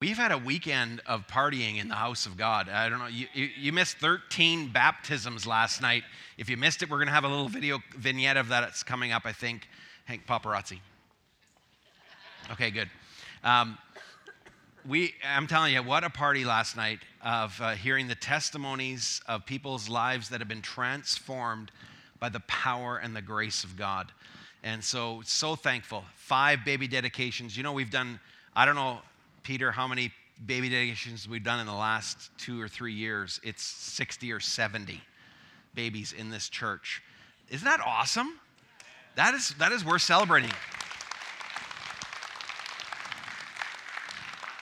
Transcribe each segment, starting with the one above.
We've had a weekend of partying in the house of God. I don't know, you, you, you, missed 13 baptisms last night. If you missed it, we're going to have a little video vignette of that. It's coming up, I think. Hank Paparazzi. Okay, good. Um, we, I'm telling you, what a party last night of uh, hearing the testimonies of people's lives that have been transformed by the power and the grace of God. And so, so thankful. Five baby dedications. You know, we've done, I don't know, Peter, how many baby dedications we've done in the last two or three years? It's 60 or 70 babies in this church. Isn't that awesome? That is, that is worth celebrating.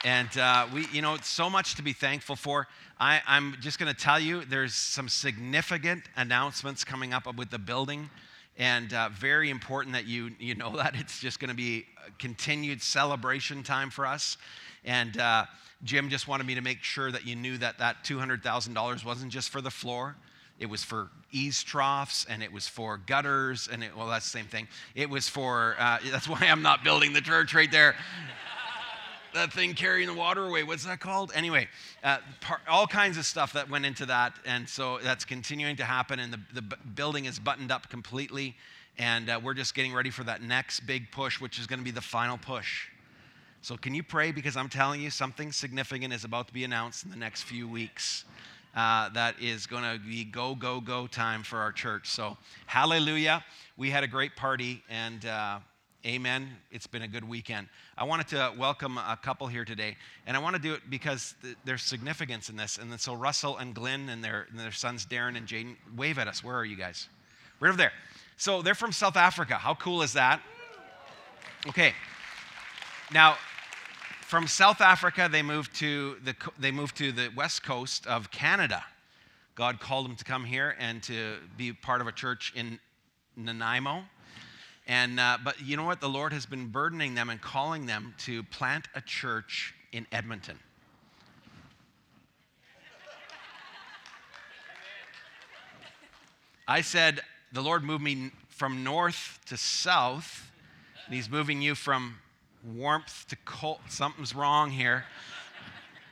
And uh, we, you know, it's so much to be thankful for. I, I'm just going to tell you there's some significant announcements coming up with the building and uh, very important that you you know that it's just going to be continued celebration time for us and uh, Jim just wanted me to make sure that you knew that that $200,000 wasn't just for the floor. It was for eaves troughs and it was for gutters and it, well, that's the same thing. It was for, uh, that's why I'm not building the church right there. That thing carrying the water away, what's that called? Anyway, uh, par- all kinds of stuff that went into that. And so that's continuing to happen and the, the b- building is buttoned up completely. And uh, we're just getting ready for that next big push, which is going to be the final push. So, can you pray? Because I'm telling you, something significant is about to be announced in the next few weeks. Uh, that is going to be go, go, go time for our church. So, hallelujah. We had a great party, and uh, amen. It's been a good weekend. I wanted to welcome a couple here today, and I want to do it because th- there's significance in this. And then, so, Russell and Glenn and their, and their sons, Darren and Jaden, wave at us. Where are you guys? Right over there. So, they're from South Africa. How cool is that? Okay. Now, from South Africa, they moved to the, they moved to the west coast of Canada. God called them to come here and to be part of a church in Nanaimo. And, uh, but you know what? The Lord has been burdening them and calling them to plant a church in Edmonton. I said, the Lord moved me from north to south, and He's moving you from warmth to cold. Something's wrong here.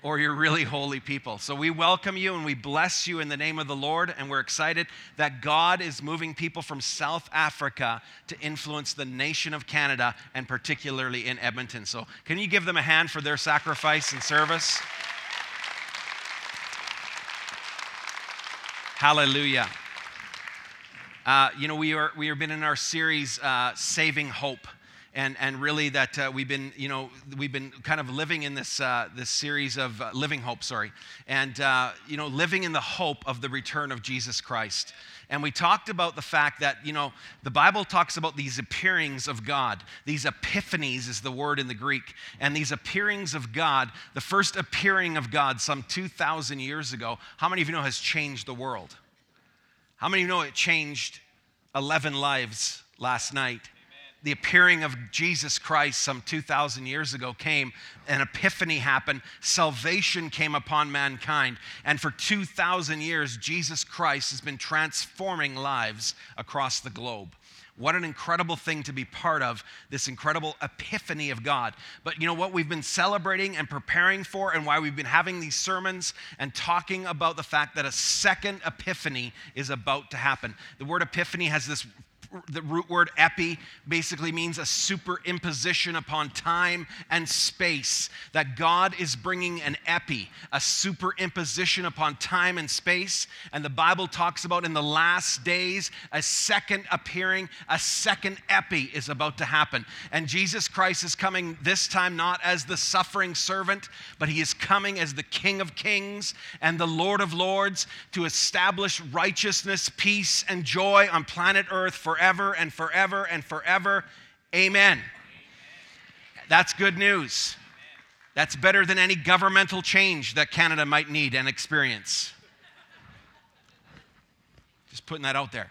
Or you're really holy people. So we welcome you and we bless you in the name of the Lord. And we're excited that God is moving people from South Africa to influence the nation of Canada and particularly in Edmonton. So can you give them a hand for their sacrifice and service? Hallelujah. Uh, you know, we are we have been in our series, uh, Saving Hope and, and really that uh, we've been, you know, we've been kind of living in this, uh, this series of uh, living hope, sorry, and, uh, you know, living in the hope of the return of Jesus Christ. And we talked about the fact that, you know, the Bible talks about these appearings of God. These epiphanies is the word in the Greek. And these appearings of God, the first appearing of God some 2,000 years ago, how many of you know has changed the world? How many of you know it changed 11 lives last night? The appearing of Jesus Christ some 2,000 years ago came, an epiphany happened, salvation came upon mankind. And for 2,000 years, Jesus Christ has been transforming lives across the globe. What an incredible thing to be part of, this incredible epiphany of God. But you know what we've been celebrating and preparing for, and why we've been having these sermons and talking about the fact that a second epiphany is about to happen. The word epiphany has this the root word epi basically means a superimposition upon time and space. That God is bringing an epi, a superimposition upon time and space. And the Bible talks about in the last days, a second appearing, a second epi is about to happen. And Jesus Christ is coming this time not as the suffering servant, but he is coming as the King of kings and the Lord of lords to establish righteousness, peace, and joy on planet earth forever forever and forever and forever. Amen. That's good news. That's better than any governmental change that Canada might need and experience. Just putting that out there.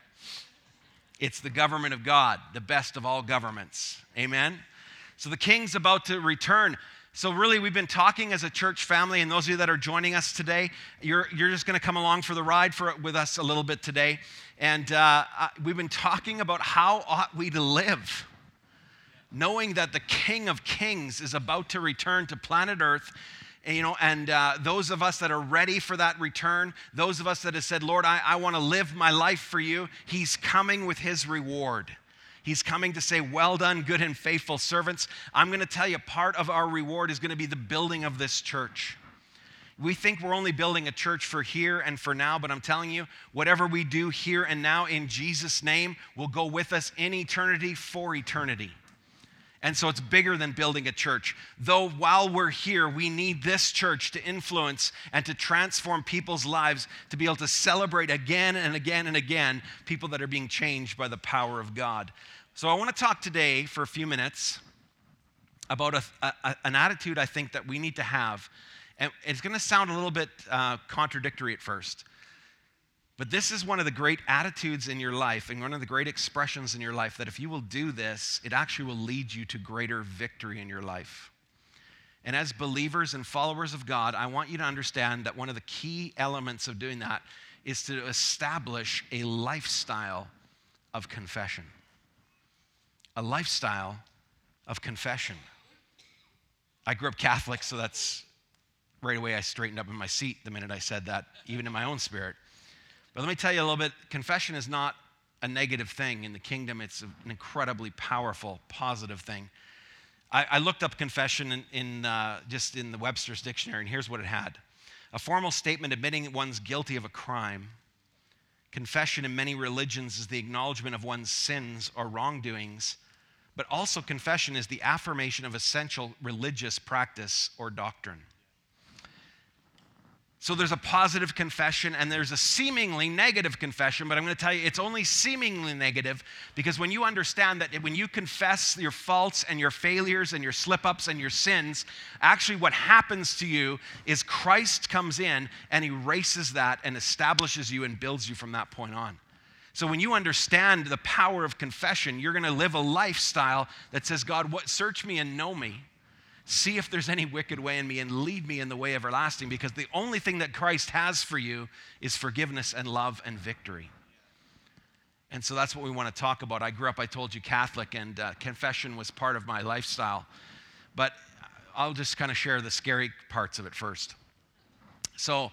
It's the government of God, the best of all governments. Amen. So the king's about to return. So, really, we've been talking as a church family, and those of you that are joining us today, you're, you're just going to come along for the ride for, with us a little bit today. And uh, we've been talking about how ought we to live, knowing that the King of Kings is about to return to planet Earth you know, and uh, those of us that are ready for that return, those of us that have said, Lord, I, I want to live my life for you, He's coming with His reward. He's coming to say, Well done, good and faithful servants. I'm going to tell you, part of our reward is going to be the building of this church. We think we're only building a church for here and for now, but I'm telling you, whatever we do here and now in Jesus' name will go with us in eternity for eternity. And so it's bigger than building a church. Though while we're here, we need this church to influence and to transform people's lives, to be able to celebrate again and again and again people that are being changed by the power of God. So I want to talk today for a few minutes about a, a, an attitude I think that we need to have. And it's going to sound a little bit uh, contradictory at first. But this is one of the great attitudes in your life and one of the great expressions in your life that if you will do this, it actually will lead you to greater victory in your life. And as believers and followers of God, I want you to understand that one of the key elements of doing that is to establish a lifestyle of confession. A lifestyle of confession. I grew up Catholic, so that's right away I straightened up in my seat the minute I said that, even in my own spirit. But let me tell you a little bit confession is not a negative thing in the kingdom, it's an incredibly powerful, positive thing. I, I looked up confession in, in uh, just in the Webster's dictionary, and here's what it had a formal statement admitting one's guilty of a crime. Confession in many religions is the acknowledgement of one's sins or wrongdoings, but also confession is the affirmation of essential religious practice or doctrine. So there's a positive confession and there's a seemingly negative confession, but I'm going to tell you it's only seemingly negative because when you understand that when you confess your faults and your failures and your slip ups and your sins, actually what happens to you is Christ comes in and erases that and establishes you and builds you from that point on. So when you understand the power of confession, you're going to live a lifestyle that says, God, what search me and know me See if there's any wicked way in me and lead me in the way everlasting because the only thing that Christ has for you is forgiveness and love and victory. And so that's what we want to talk about. I grew up, I told you, Catholic, and uh, confession was part of my lifestyle. But I'll just kind of share the scary parts of it first. So,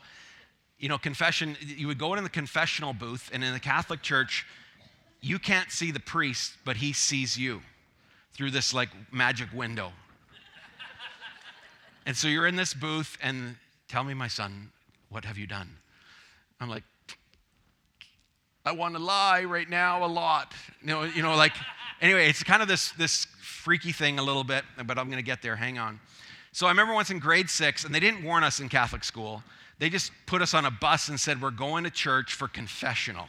you know, confession, you would go in the confessional booth, and in the Catholic Church, you can't see the priest, but he sees you through this like magic window. And so you're in this booth, and tell me, my son, what have you done? I'm like, I want to lie right now a lot. You know, you know, like, anyway, it's kind of this, this freaky thing a little bit, but I'm going to get there. Hang on. So I remember once in grade six, and they didn't warn us in Catholic school. They just put us on a bus and said, We're going to church for confessional.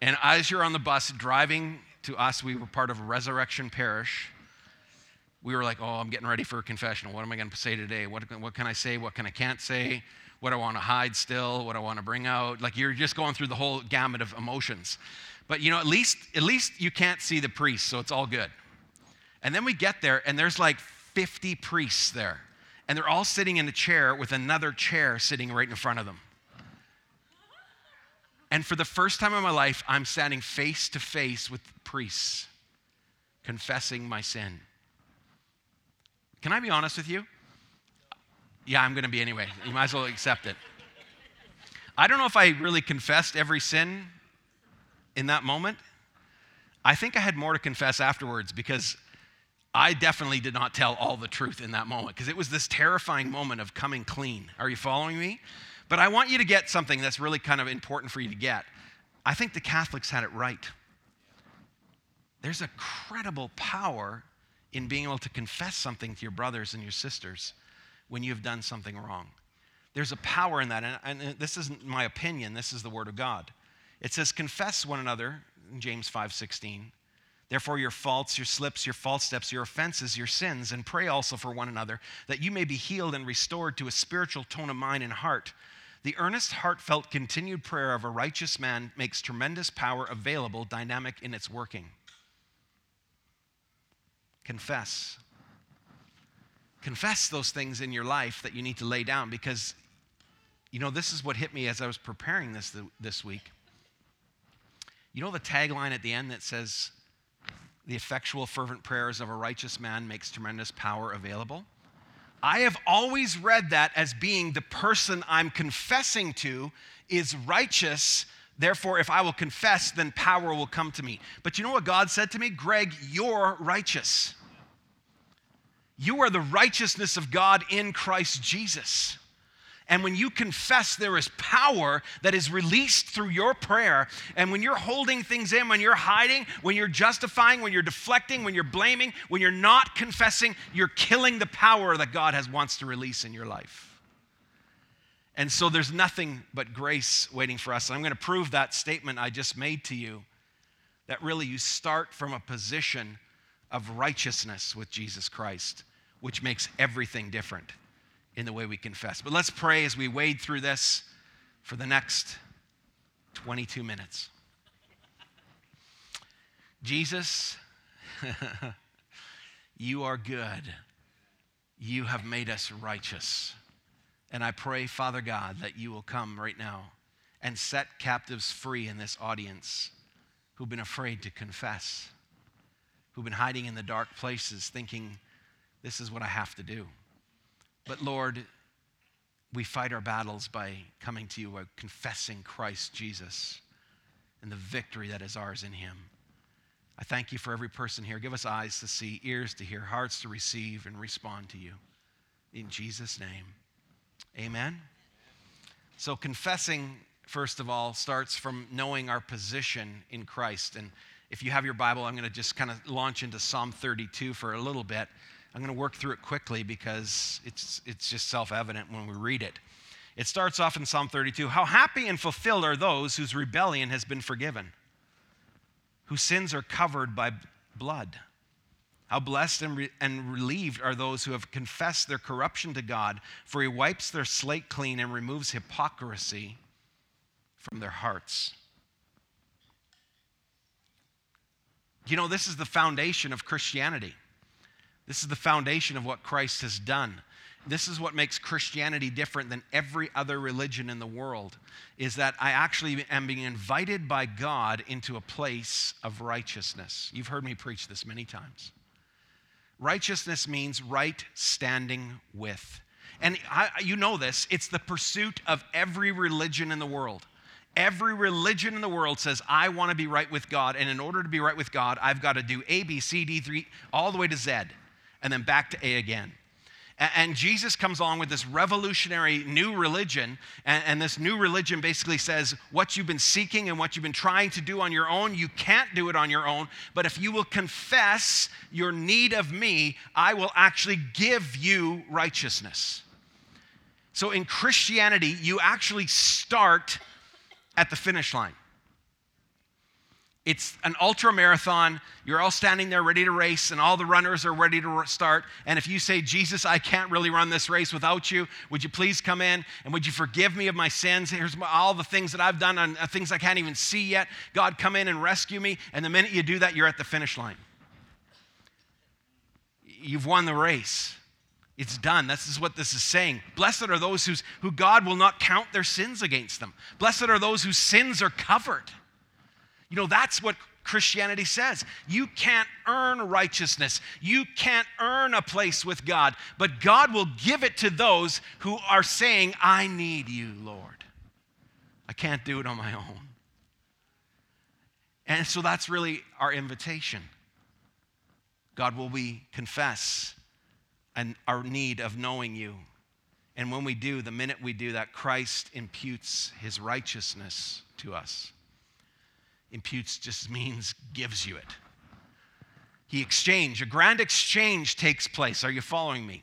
And as you're on the bus driving to us, we were part of resurrection parish we were like, oh, I'm getting ready for a confessional. What am I going to say today? What, what can I say? What can I can't say? What I want to hide still? What I want to bring out? Like you're just going through the whole gamut of emotions. But you know, at least at least you can't see the priest, so it's all good. And then we get there, and there's like 50 priests there, and they're all sitting in a chair with another chair sitting right in front of them. And for the first time in my life, I'm standing face to face with priests, confessing my sin. Can I be honest with you? Yeah, I'm going to be anyway. You might as well accept it. I don't know if I really confessed every sin in that moment. I think I had more to confess afterwards because I definitely did not tell all the truth in that moment because it was this terrifying moment of coming clean. Are you following me? But I want you to get something that's really kind of important for you to get. I think the Catholics had it right. There's a credible power in being able to confess something to your brothers and your sisters when you've done something wrong. There's a power in that. And, and this isn't my opinion, this is the word of God. It says, confess one another in James 5 16. Therefore, your faults, your slips, your false steps, your offenses, your sins, and pray also for one another, that you may be healed and restored to a spiritual tone of mind and heart. The earnest, heartfelt, continued prayer of a righteous man makes tremendous power available, dynamic in its working. Confess. Confess those things in your life that you need to lay down because, you know, this is what hit me as I was preparing this this week. You know the tagline at the end that says, the effectual, fervent prayers of a righteous man makes tremendous power available? I have always read that as being the person I'm confessing to is righteous. Therefore, if I will confess, then power will come to me. But you know what God said to me? Greg, you're righteous. You are the righteousness of God in Christ Jesus. And when you confess, there is power that is released through your prayer. And when you're holding things in, when you're hiding, when you're justifying, when you're deflecting, when you're blaming, when you're not confessing, you're killing the power that God has wants to release in your life. And so there's nothing but grace waiting for us. And I'm going to prove that statement I just made to you that really you start from a position of righteousness with Jesus Christ, which makes everything different in the way we confess. But let's pray as we wade through this for the next 22 minutes. Jesus, you are good. You have made us righteous. And I pray, Father God, that you will come right now and set captives free in this audience who've been afraid to confess, who've been hiding in the dark places thinking, this is what I have to do. But Lord, we fight our battles by coming to you, by confessing Christ Jesus and the victory that is ours in him. I thank you for every person here. Give us eyes to see, ears to hear, hearts to receive and respond to you. In Jesus' name, amen. So, confessing, first of all, starts from knowing our position in Christ. And if you have your Bible, I'm going to just kind of launch into Psalm 32 for a little bit. I'm going to work through it quickly because it's, it's just self evident when we read it. It starts off in Psalm 32 How happy and fulfilled are those whose rebellion has been forgiven, whose sins are covered by blood. How blessed and, re- and relieved are those who have confessed their corruption to God, for he wipes their slate clean and removes hypocrisy from their hearts. You know, this is the foundation of Christianity. This is the foundation of what Christ has done. This is what makes Christianity different than every other religion in the world is that I actually am being invited by God into a place of righteousness. You've heard me preach this many times. Righteousness means right standing with. And I, you know this, it's the pursuit of every religion in the world. Every religion in the world says, I want to be right with God. And in order to be right with God, I've got to do A, B, C, D, 3, all the way to Z and then back to A again. And Jesus comes along with this revolutionary new religion. And, this new religion basically says what you've been seeking and what you've been trying to do on your own, you can't do it on your own. But if you will confess your need of me, I will actually give you righteousness. So in Christianity, you actually start at the finish line. It's an ultra marathon. You're all standing there ready to race, and all the runners are ready to start. And if you say, Jesus, I can't really run this race without you, would you please come in and would you forgive me of my sins? Here's all the things that I've done and uh, things I can't even see yet. God, come in and rescue me. And the minute you do that, you're at the finish line. You've won the race. It's done. This is what this is saying. Blessed are those who God will not count their sins against them. Blessed are those whose sins are covered. You know, that's what Christianity says. You can't earn righteousness. You can't earn a place with God, but God will give it to those who are saying, I need you, Lord. I can't do it on my own. And so that's really our invitation. God, will we confess and our need of knowing you? And when we do, the minute we do that, Christ imputes his righteousness to us imputes just means gives you it. He exchange, a grand exchange takes place. Are you following me?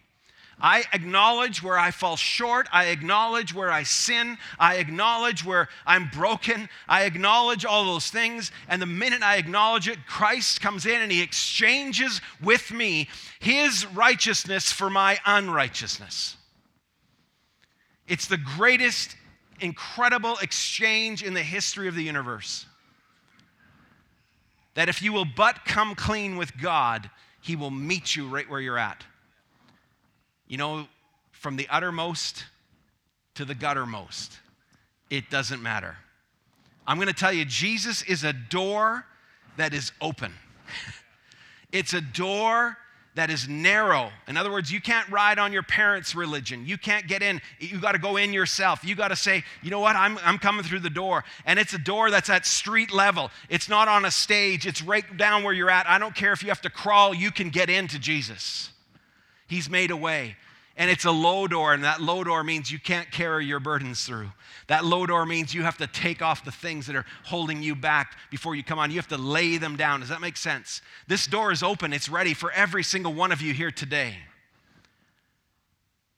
I acknowledge where I fall short. I acknowledge where I sin. I acknowledge where I'm broken. I acknowledge all those things. And the minute I acknowledge it, Christ comes in and he exchanges with me his righteousness for my unrighteousness. It's the greatest, incredible exchange in the history of the universe that if you will but come clean with God, He will meet you right where you're at. You know, from the uttermost to the guttermost, it doesn't matter. I'm going to tell you, Jesus is a door that is open. it's a door that is narrow. In other words, you can't ride on your parents' religion. You can't get in. You got to go in yourself. You got to say, you know what, I'm, I'm coming through the door. And it's a door that's at street level. It's not on a stage, it's right down where you're at. I don't care if you have to crawl, you can get into Jesus. He's made a way. And it's a low door, and that low door means you can't carry your burdens through. That low door means you have to take off the things that are holding you back before you come on. You have to lay them down. Does that make sense? This door is open, it's ready for every single one of you here today.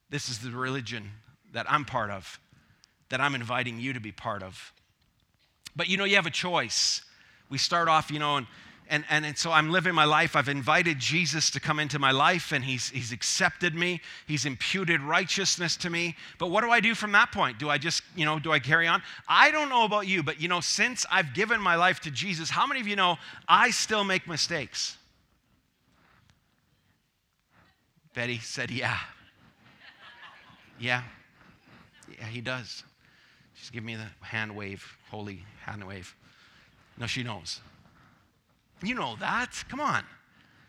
This is the religion that I'm part of, that I'm inviting you to be part of. But you know, you have a choice. We start off, you know, and and, and, and so I'm living my life. I've invited Jesus to come into my life, and he's, he's accepted me. He's imputed righteousness to me. But what do I do from that point? Do I just, you know, do I carry on? I don't know about you, but, you know, since I've given my life to Jesus, how many of you know I still make mistakes? Betty said, yeah. Yeah. Yeah, he does. She's giving me the hand wave, holy hand wave. No, she knows. You know that. Come on.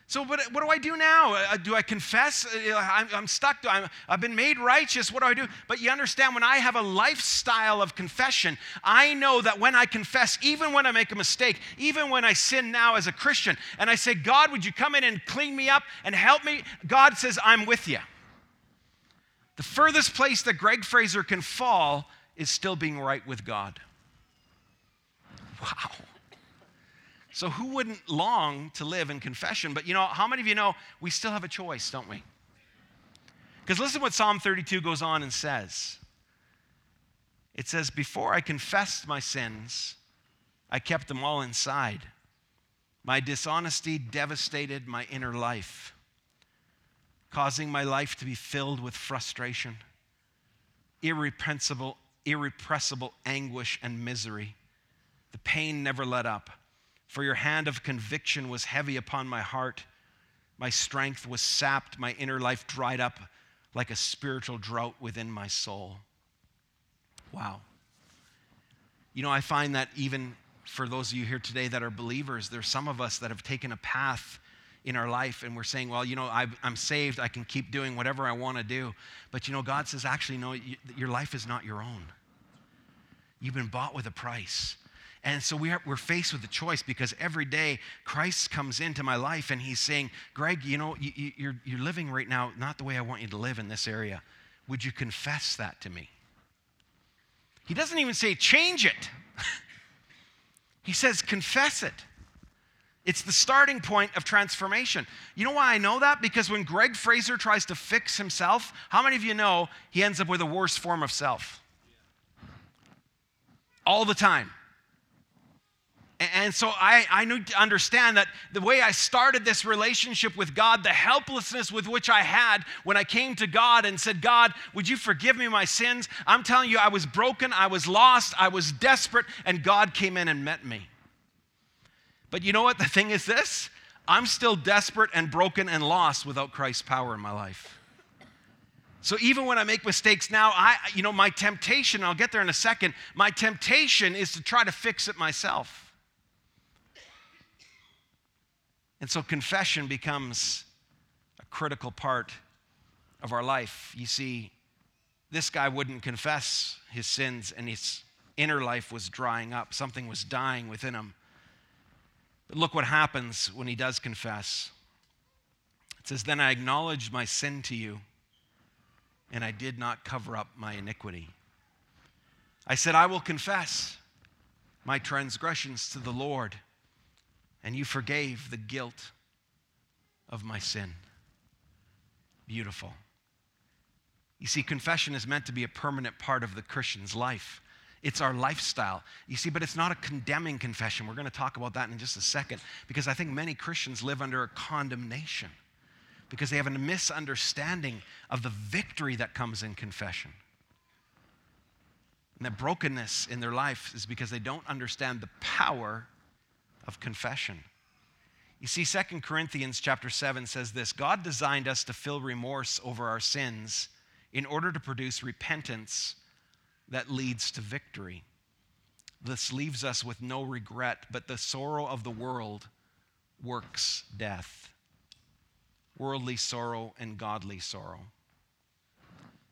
So, what, what do I do now? Uh, do I confess? Uh, I'm, I'm stuck. i have been made righteous. What do I do? But you understand, when I have a lifestyle of confession, I know that when I confess, even when I make a mistake, even when I sin now as a Christian, and I say, God, would you come in and clean me up and help me? God says, I'm with you. The furthest place that Greg Fraser can fall is still being right with God. Wow. So, who wouldn't long to live in confession? But you know, how many of you know we still have a choice, don't we? Because listen to what Psalm 32 goes on and says. It says, Before I confessed my sins, I kept them all inside. My dishonesty devastated my inner life, causing my life to be filled with frustration, irrepressible, irrepressible anguish, and misery. The pain never let up. For your hand of conviction was heavy upon my heart. My strength was sapped, my inner life dried up like a spiritual drought within my soul. Wow. You know, I find that even for those of you here today that are believers, there's some of us that have taken a path in our life and we're saying, well, you know, i am saved, I can keep doing whatever I want to do. But you know, God says, actually, no, you, your life is not your own. You've been bought with a price. And so we are, we're faced with a choice because every day Christ comes into my life and he's saying, Greg, you know, you, you're, you're living right now not the way I want you to live in this area. Would you confess that to me? He doesn't even say change it, he says confess it. It's the starting point of transformation. You know why I know that? Because when Greg Fraser tries to fix himself, how many of you know he ends up with a worse form of self? All the time. And so I, I need to understand that the way I started this relationship with God, the helplessness with which I had when I came to God and said, God, would you forgive me my sins? I'm telling you, I was broken, I was lost, I was desperate, and God came in and met me. But you know what? The thing is this I'm still desperate and broken and lost without Christ's power in my life. So even when I make mistakes now, I you know my temptation, I'll get there in a second, my temptation is to try to fix it myself. And so confession becomes a critical part of our life. You see, this guy wouldn't confess his sins, and his inner life was drying up. Something was dying within him. But look what happens when he does confess. It says, Then I acknowledged my sin to you, and I did not cover up my iniquity. I said, I will confess my transgressions to the Lord and you forgave the guilt of my sin. Beautiful. You see, confession is meant to be a permanent part of the Christian's life. It's our lifestyle. You see, but it's not a condemning confession. We're going to talk about that in just a second because I think many Christians live under a condemnation because they have a misunderstanding of the victory that comes in confession. And that brokenness in their life is because they don't understand the power of confession. You see, Second Corinthians chapter 7 says this God designed us to feel remorse over our sins in order to produce repentance that leads to victory. This leaves us with no regret, but the sorrow of the world works death. worldly sorrow and godly sorrow.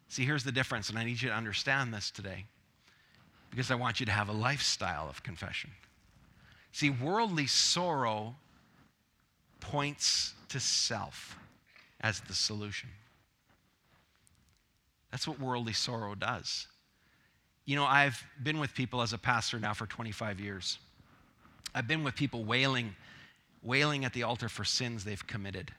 See, here's the difference, and I need you to understand this today because I want you to have a lifestyle of confession. See, worldly sorrow points to self as the solution. That's what worldly sorrow does. You know, I've been with people as a pastor now for 25 years. I've been with people wailing, wailing at the altar for sins they've committed,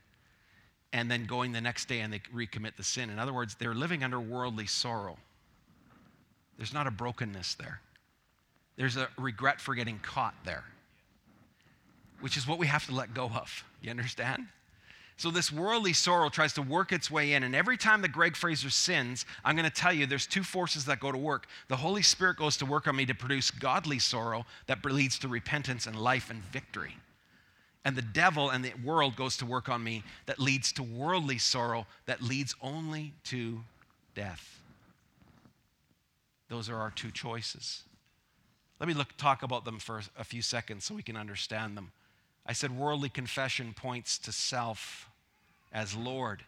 and then going the next day and they recommit the sin. In other words, they're living under worldly sorrow. There's not a brokenness there, there's a regret for getting caught there, which is what we have to let go of. You understand? So, this worldly sorrow tries to work its way in. And every time that Greg Fraser sins, I'm going to tell you there's two forces that go to work. The Holy Spirit goes to work on me to produce godly sorrow that leads to repentance and life and victory. And the devil and the world goes to work on me that leads to worldly sorrow that leads only to death. Those are our two choices. Let me look, talk about them for a few seconds so we can understand them. I said worldly confession points to self as Lord.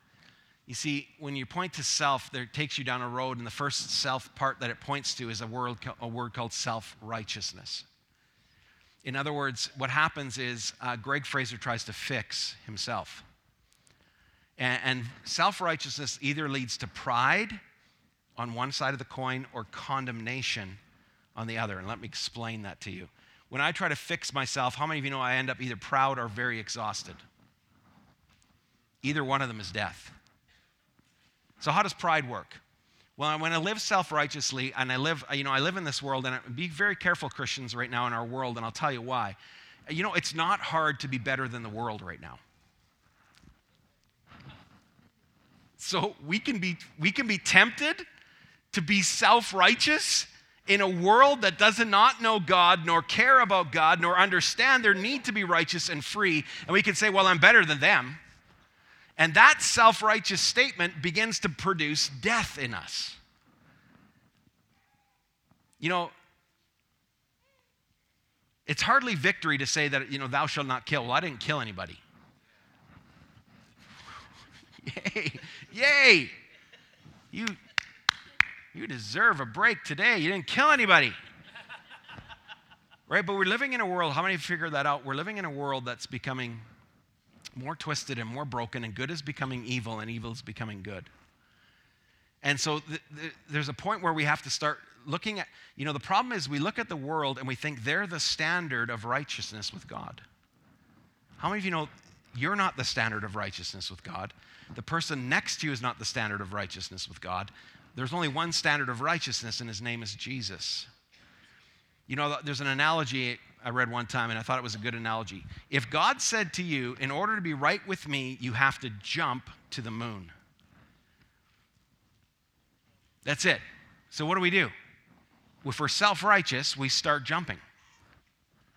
You see, when you point to self, there takes you down a road, and the first self part that it points to is a word, a word called self righteousness. In other words, what happens is uh, Greg Fraser tries to fix himself. And, and self righteousness either leads to pride on one side of the coin or condemnation on the other. And let me explain that to you when I try to fix myself, how many of you know I end up either proud or very exhausted? Either one of them is death. So, how does pride work? Well, when I live self-righteously and I live, you know, I live in this world, and I, be very careful, Christians, right now in our world, and I'll tell you why. You know, it's not hard to be better than the world right now. So we can be we can be tempted to be self-righteous in a world that does not know God, nor care about God, nor understand their need to be righteous and free, and we can say, Well, I'm better than them. And that self righteous statement begins to produce death in us. You know, it's hardly victory to say that, you know, thou shalt not kill. Well, I didn't kill anybody. Yay! Yay! You you deserve a break today. You didn't kill anybody. right? But we're living in a world, how many figure that out? We're living in a world that's becoming more twisted and more broken, and good is becoming evil, and evil is becoming good. And so th- th- there's a point where we have to start looking at, you know, the problem is we look at the world and we think they're the standard of righteousness with God. How many of you know you're not the standard of righteousness with God? The person next to you is not the standard of righteousness with God. There's only one standard of righteousness, and his name is Jesus. You know, there's an analogy I read one time, and I thought it was a good analogy. If God said to you, in order to be right with me, you have to jump to the moon. That's it. So, what do we do? If we're self righteous, we start jumping.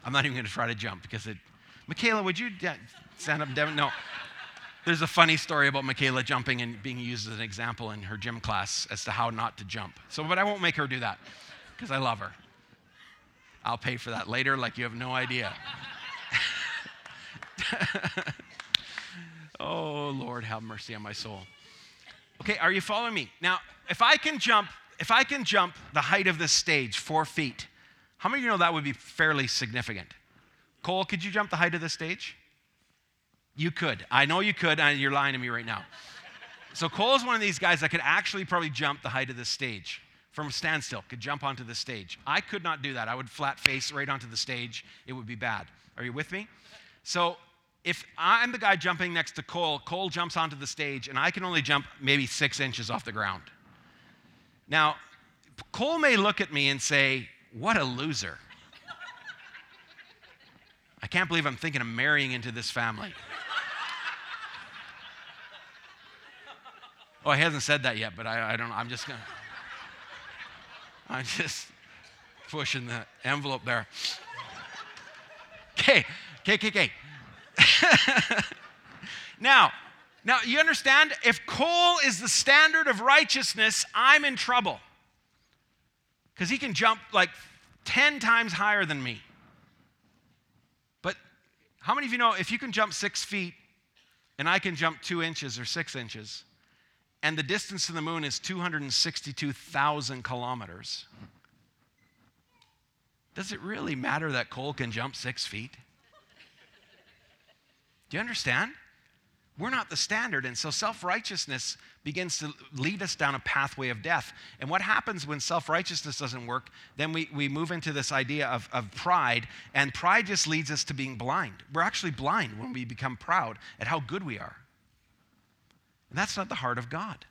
I'm not even going to try to jump because it. Michaela, would you stand up, Devin? No. There's a funny story about Michaela jumping and being used as an example in her gym class as to how not to jump. So, but I won't make her do that because I love her. I'll pay for that later, like you have no idea. oh, Lord, have mercy on my soul. Okay, are you following me? Now, if I can jump, if I can jump the height of this stage, four feet, how many of you know that would be fairly significant? Cole, could you jump the height of the stage? You could. I know you could, and you're lying to me right now. So Cole is one of these guys that could actually probably jump the height of the stage from standstill, could jump onto the stage. I could not do that. I would flat face right onto the stage. It would be bad. Are you with me? So if I'm the guy jumping next to Cole, Cole jumps onto the stage, and I can only jump maybe six inches off the ground. Now, Cole may look at me and say, What a loser. I can't believe I'm thinking of marrying into this family. Oh, he hasn't said that yet, but I, I don't know. I'm just going to. I'm just pushing the envelope there. Okay, okay, okay, okay. now, now you understand? If Cole is the standard of righteousness, I'm in trouble. Because he can jump like 10 times higher than me. But how many of you know if you can jump six feet and I can jump two inches or six inches, and the distance to the moon is 262,000 kilometers, does it really matter that Cole can jump six feet? Do you understand? We're not the standard. And so self righteousness begins to lead us down a pathway of death. And what happens when self righteousness doesn't work? Then we, we move into this idea of, of pride, and pride just leads us to being blind. We're actually blind when we become proud at how good we are. And that's not the heart of God.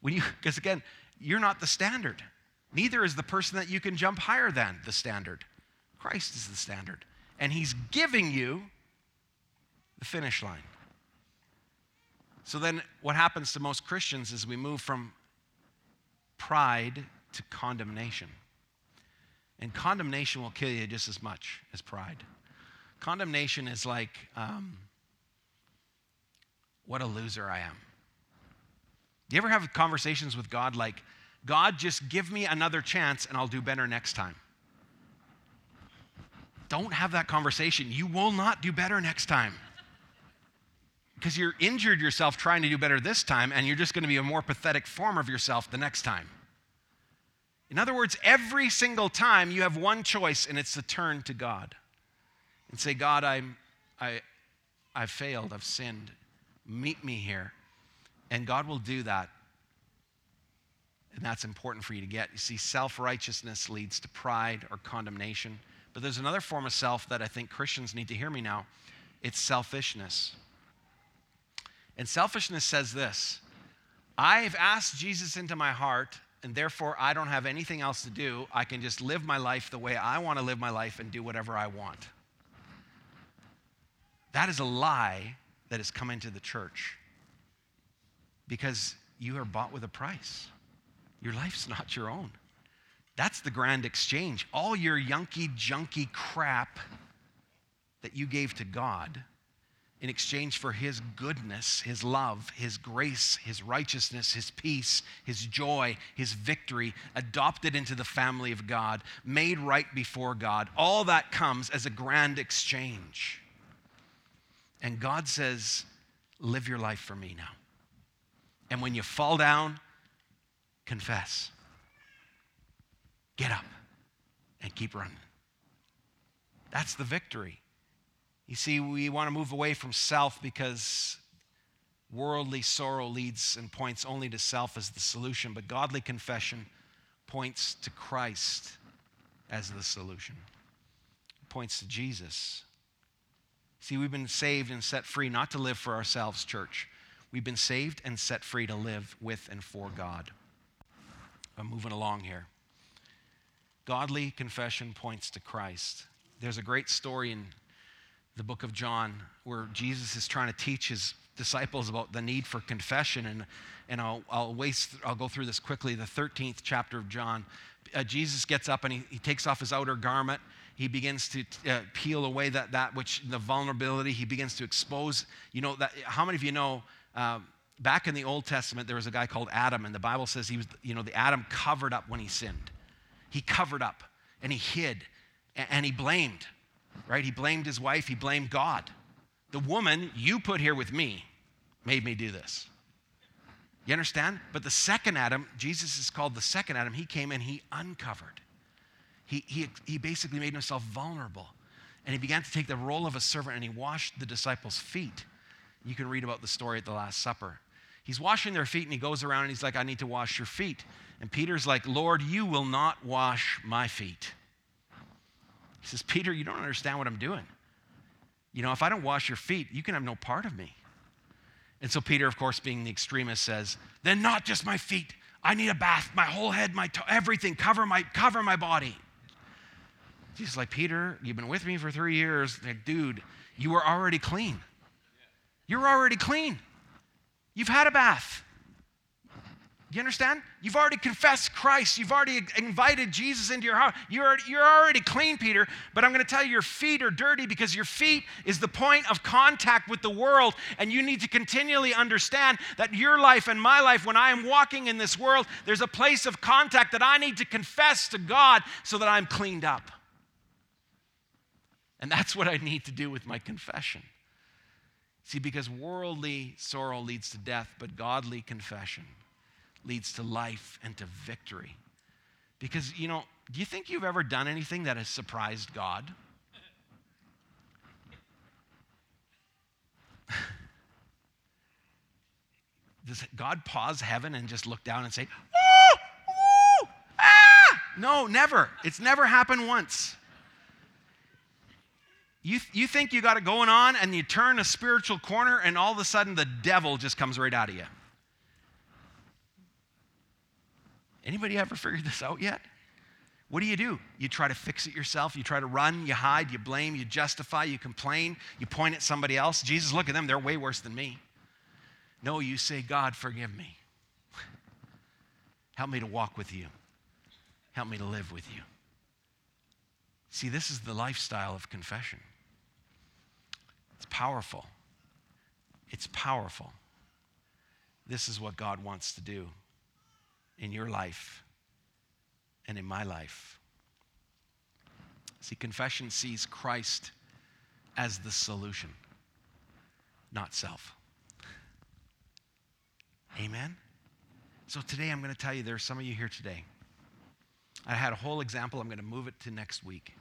When you, because again, you're not the standard. Neither is the person that you can jump higher than the standard. Christ is the standard. And He's giving you the finish line. So then, what happens to most Christians is we move from pride to condemnation. And condemnation will kill you just as much as pride. Condemnation is like, um, what a loser I am. Do you ever have conversations with God like, God, just give me another chance and I'll do better next time? Don't have that conversation. You will not do better next time because you're injured yourself trying to do better this time, and you're just going to be a more pathetic form of yourself the next time. In other words, every single time you have one choice, and it's to turn to God and say, God, I'm, I, I've failed, I've sinned. Meet me here. And God will do that. And that's important for you to get. You see, self righteousness leads to pride or condemnation. But there's another form of self that I think Christians need to hear me now it's selfishness. And selfishness says this I've asked Jesus into my heart, and therefore I don't have anything else to do. I can just live my life the way I want to live my life and do whatever I want. That is a lie that has come into the church because you are bought with a price. Your life's not your own. That's the grand exchange. All your yunky, junky crap that you gave to God in exchange for his goodness, his love, his grace, his righteousness, his peace, his joy, his victory, adopted into the family of God, made right before God. All that comes as a grand exchange. And God says, Live your life for me now. And when you fall down, confess. Get up and keep running. That's the victory. You see, we want to move away from self because worldly sorrow leads and points only to self as the solution, but godly confession points to Christ as the solution. It points to Jesus. See, we've been saved and set free not to live for ourselves, church. We've been saved and set free to live with and for God. I'm moving along here. Godly confession points to Christ. There's a great story in the book of John, where Jesus is trying to teach his disciples about the need for confession. And, and I'll, I'll, waste, I'll go through this quickly. The 13th chapter of John, uh, Jesus gets up and he, he takes off his outer garment. He begins to uh, peel away that, that which, the vulnerability. He begins to expose, you know, that, how many of you know, uh, back in the Old Testament, there was a guy called Adam, and the Bible says he was, you know, the Adam covered up when he sinned. He covered up and he hid and, and he blamed right? He blamed his wife, he blamed God. The woman you put here with me made me do this. You understand? But the second Adam, Jesus is called the second Adam, he came and he uncovered. He, he, he basically made himself vulnerable. And he began to take the role of a servant and he washed the disciples' feet. You can read about the story at the Last Supper. He's washing their feet and he goes around and he's like, I need to wash your feet. And Peter's like, Lord, you will not wash my feet. He says, Peter, you don't understand what I'm doing. You know, if I don't wash your feet, you can have no part of me. And so Peter, of course, being the extremist, says, Then not just my feet. I need a bath, my whole head, my to- everything, cover my, cover my body. Jesus like, Peter, you've been with me for three years. Like, dude, you are already clean. You're already clean. You've had a bath. You understand? You've already confessed Christ. You've already invited Jesus into your heart. You're, you're already clean, Peter, but I'm going to tell you your feet are dirty because your feet is the point of contact with the world. And you need to continually understand that your life and my life, when I am walking in this world, there's a place of contact that I need to confess to God so that I'm cleaned up. And that's what I need to do with my confession. See, because worldly sorrow leads to death, but godly confession leads to life and to victory. Because, you know, do you think you've ever done anything that has surprised God? Does God pause heaven and just look down and say! Ah! No, never. It's never happened once. You, you think you got it going on and you turn a spiritual corner and all of a sudden the devil just comes right out of you. Anybody ever figured this out yet? What do you do? You try to fix it yourself. You try to run, you hide, you blame, you justify, you complain, you point at somebody else. Jesus, look at them, they're way worse than me. No, you say, God, forgive me. Help me to walk with you. Help me to live with you. See, this is the lifestyle of confession. It's powerful. It's powerful. This is what God wants to do in your life and in my life. See, confession sees Christ as the solution, not self. Amen? So today I'm going to tell you there are some of you here today. I had a whole example. I'm going to move it to next week.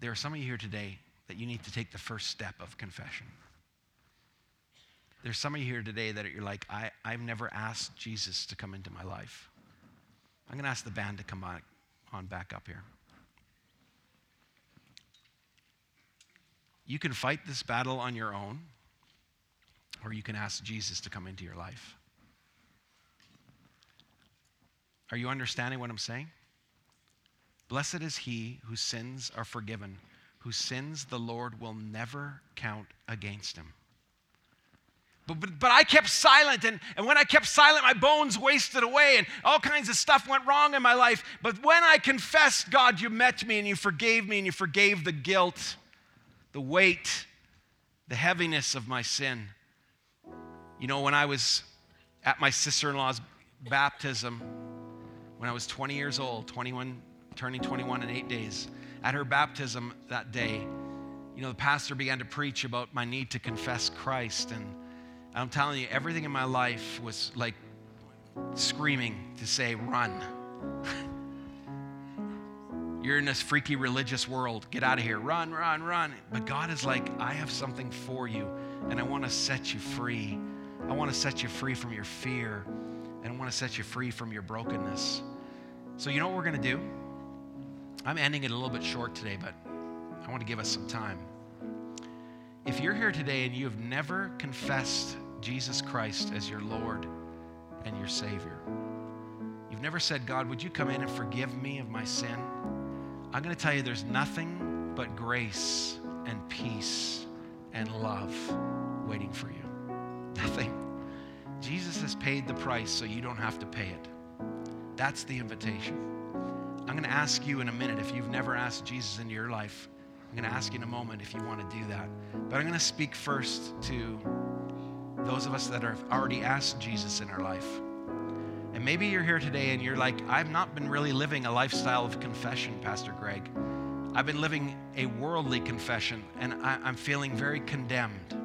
There are some of you here today that you need to take the first step of confession. There's some of you here today that you're like, I, I've never asked Jesus to come into my life. I'm going to ask the band to come on, on back up here. You can fight this battle on your own, or you can ask Jesus to come into your life. Are you understanding what I'm saying? Blessed is he whose sins are forgiven, whose sins the Lord will never count against him. But, but, but I kept silent, and, and when I kept silent, my bones wasted away, and all kinds of stuff went wrong in my life. But when I confessed, God, you met me, and you forgave me, and you forgave the guilt, the weight, the heaviness of my sin. You know, when I was at my sister in law's baptism, when I was 20 years old, 21, turning 21 in eight days, at her baptism that day, you know, the pastor began to preach about my need to confess Christ and I'm telling you, everything in my life was like screaming to say, run. You're in this freaky religious world. Get out of here. Run, run, run. But God is like, I have something for you, and I want to set you free. I want to set you free from your fear, and I want to set you free from your brokenness. So, you know what we're going to do? I'm ending it a little bit short today, but I want to give us some time. If you're here today and you have never confessed Jesus Christ as your Lord and your Savior. You've never said, God, would you come in and forgive me of my sin? I'm going to tell you there's nothing but grace and peace and love waiting for you. Nothing. Jesus has paid the price so you don't have to pay it. That's the invitation. I'm going to ask you in a minute if you've never asked Jesus into your life. I'm going to ask you in a moment if you want to do that. But I'm going to speak first to those of us that have already asked Jesus in our life. And maybe you're here today and you're like, I've not been really living a lifestyle of confession, Pastor Greg. I've been living a worldly confession and I, am feeling very condemned.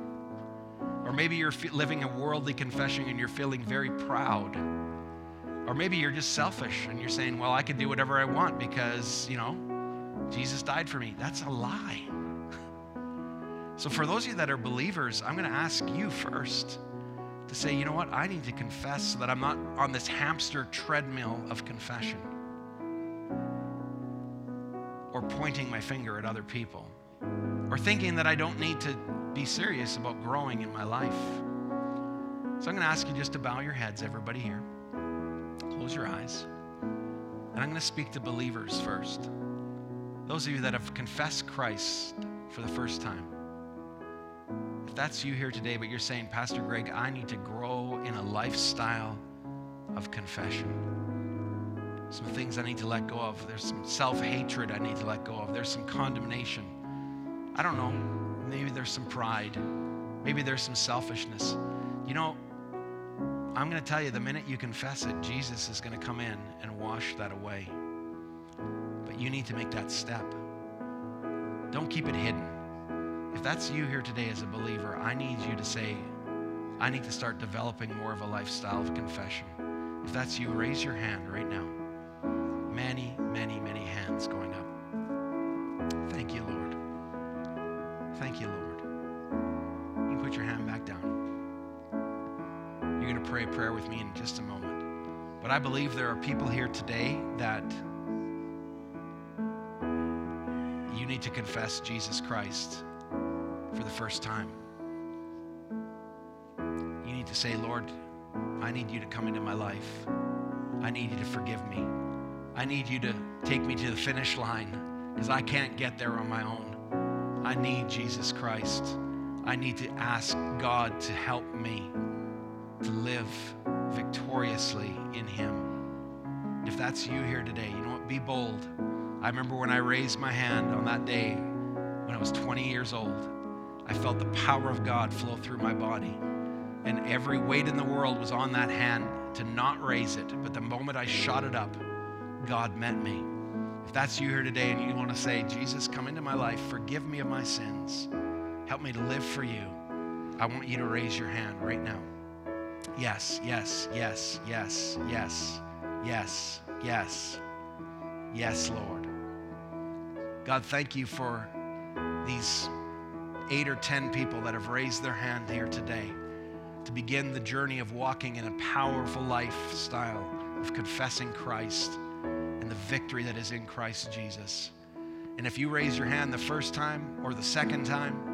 Or maybe you're living a worldly confession and you're feeling very proud. Or maybe you're just selfish and you're saying, well, I can do whatever I want because, you know, Jesus died for me. That's a lie. So, for those of you that are believers, I'm going to ask you first to say, you know what? I need to confess so that I'm not on this hamster treadmill of confession or pointing my finger at other people or thinking that I don't need to be serious about growing in my life. So, I'm going to ask you just to bow your heads, everybody here. Close your eyes. And I'm going to speak to believers first. Those of you that have confessed Christ for the first time. If that's you here today, but you're saying, Pastor Greg, I need to grow in a lifestyle of confession. Some things I need to let go of. There's some self hatred I need to let go of. There's some condemnation. I don't know. Maybe there's some pride. Maybe there's some selfishness. You know, I'm going to tell you the minute you confess it, Jesus is going to come in and wash that away. But you need to make that step. Don't keep it hidden. If that's you here today as a believer, I need you to say, I need to start developing more of a lifestyle of confession. If that's you, raise your hand right now. Prayer with me in just a moment. But I believe there are people here today that you need to confess Jesus Christ for the first time. You need to say, Lord, I need you to come into my life. I need you to forgive me. I need you to take me to the finish line because I can't get there on my own. I need Jesus Christ. I need to ask God to help me to live victoriously in Him. If that's you here today, you know what? Be bold. I remember when I raised my hand on that day when I was 20 years old, I felt the power of God flow through my body. And every weight in the world was on that hand to not raise it. But the moment I shot it up, God met me. If that's you here today and you want to say, Jesus, come into my life, forgive me of my sins, help me to live for you, I want you to raise your hand right now. Yes, yes, yes, yes, yes, yes, yes, yes, Lord. God, thank you for these eight or ten people that have raised their hand here today to begin the journey of walking in a powerful lifestyle of confessing Christ and the victory that is in Christ Jesus. And if you raise your hand the first time or the second time,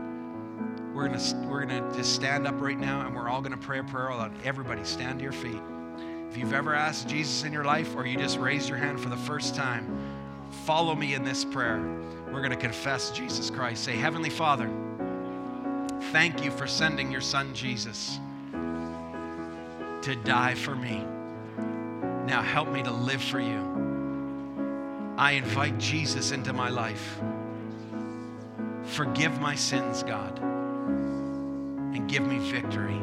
we're gonna we're gonna just stand up right now and we're all gonna pray a prayer out. Everybody stand to your feet. If you've ever asked Jesus in your life or you just raised your hand for the first time, follow me in this prayer. We're gonna confess Jesus Christ. Say, Heavenly Father, thank you for sending your son Jesus to die for me. Now help me to live for you. I invite Jesus into my life. Forgive my sins, God, give me victory.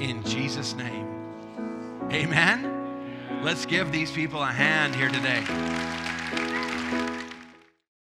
In Jesus' name. Amen. Let's give these people a hand here today.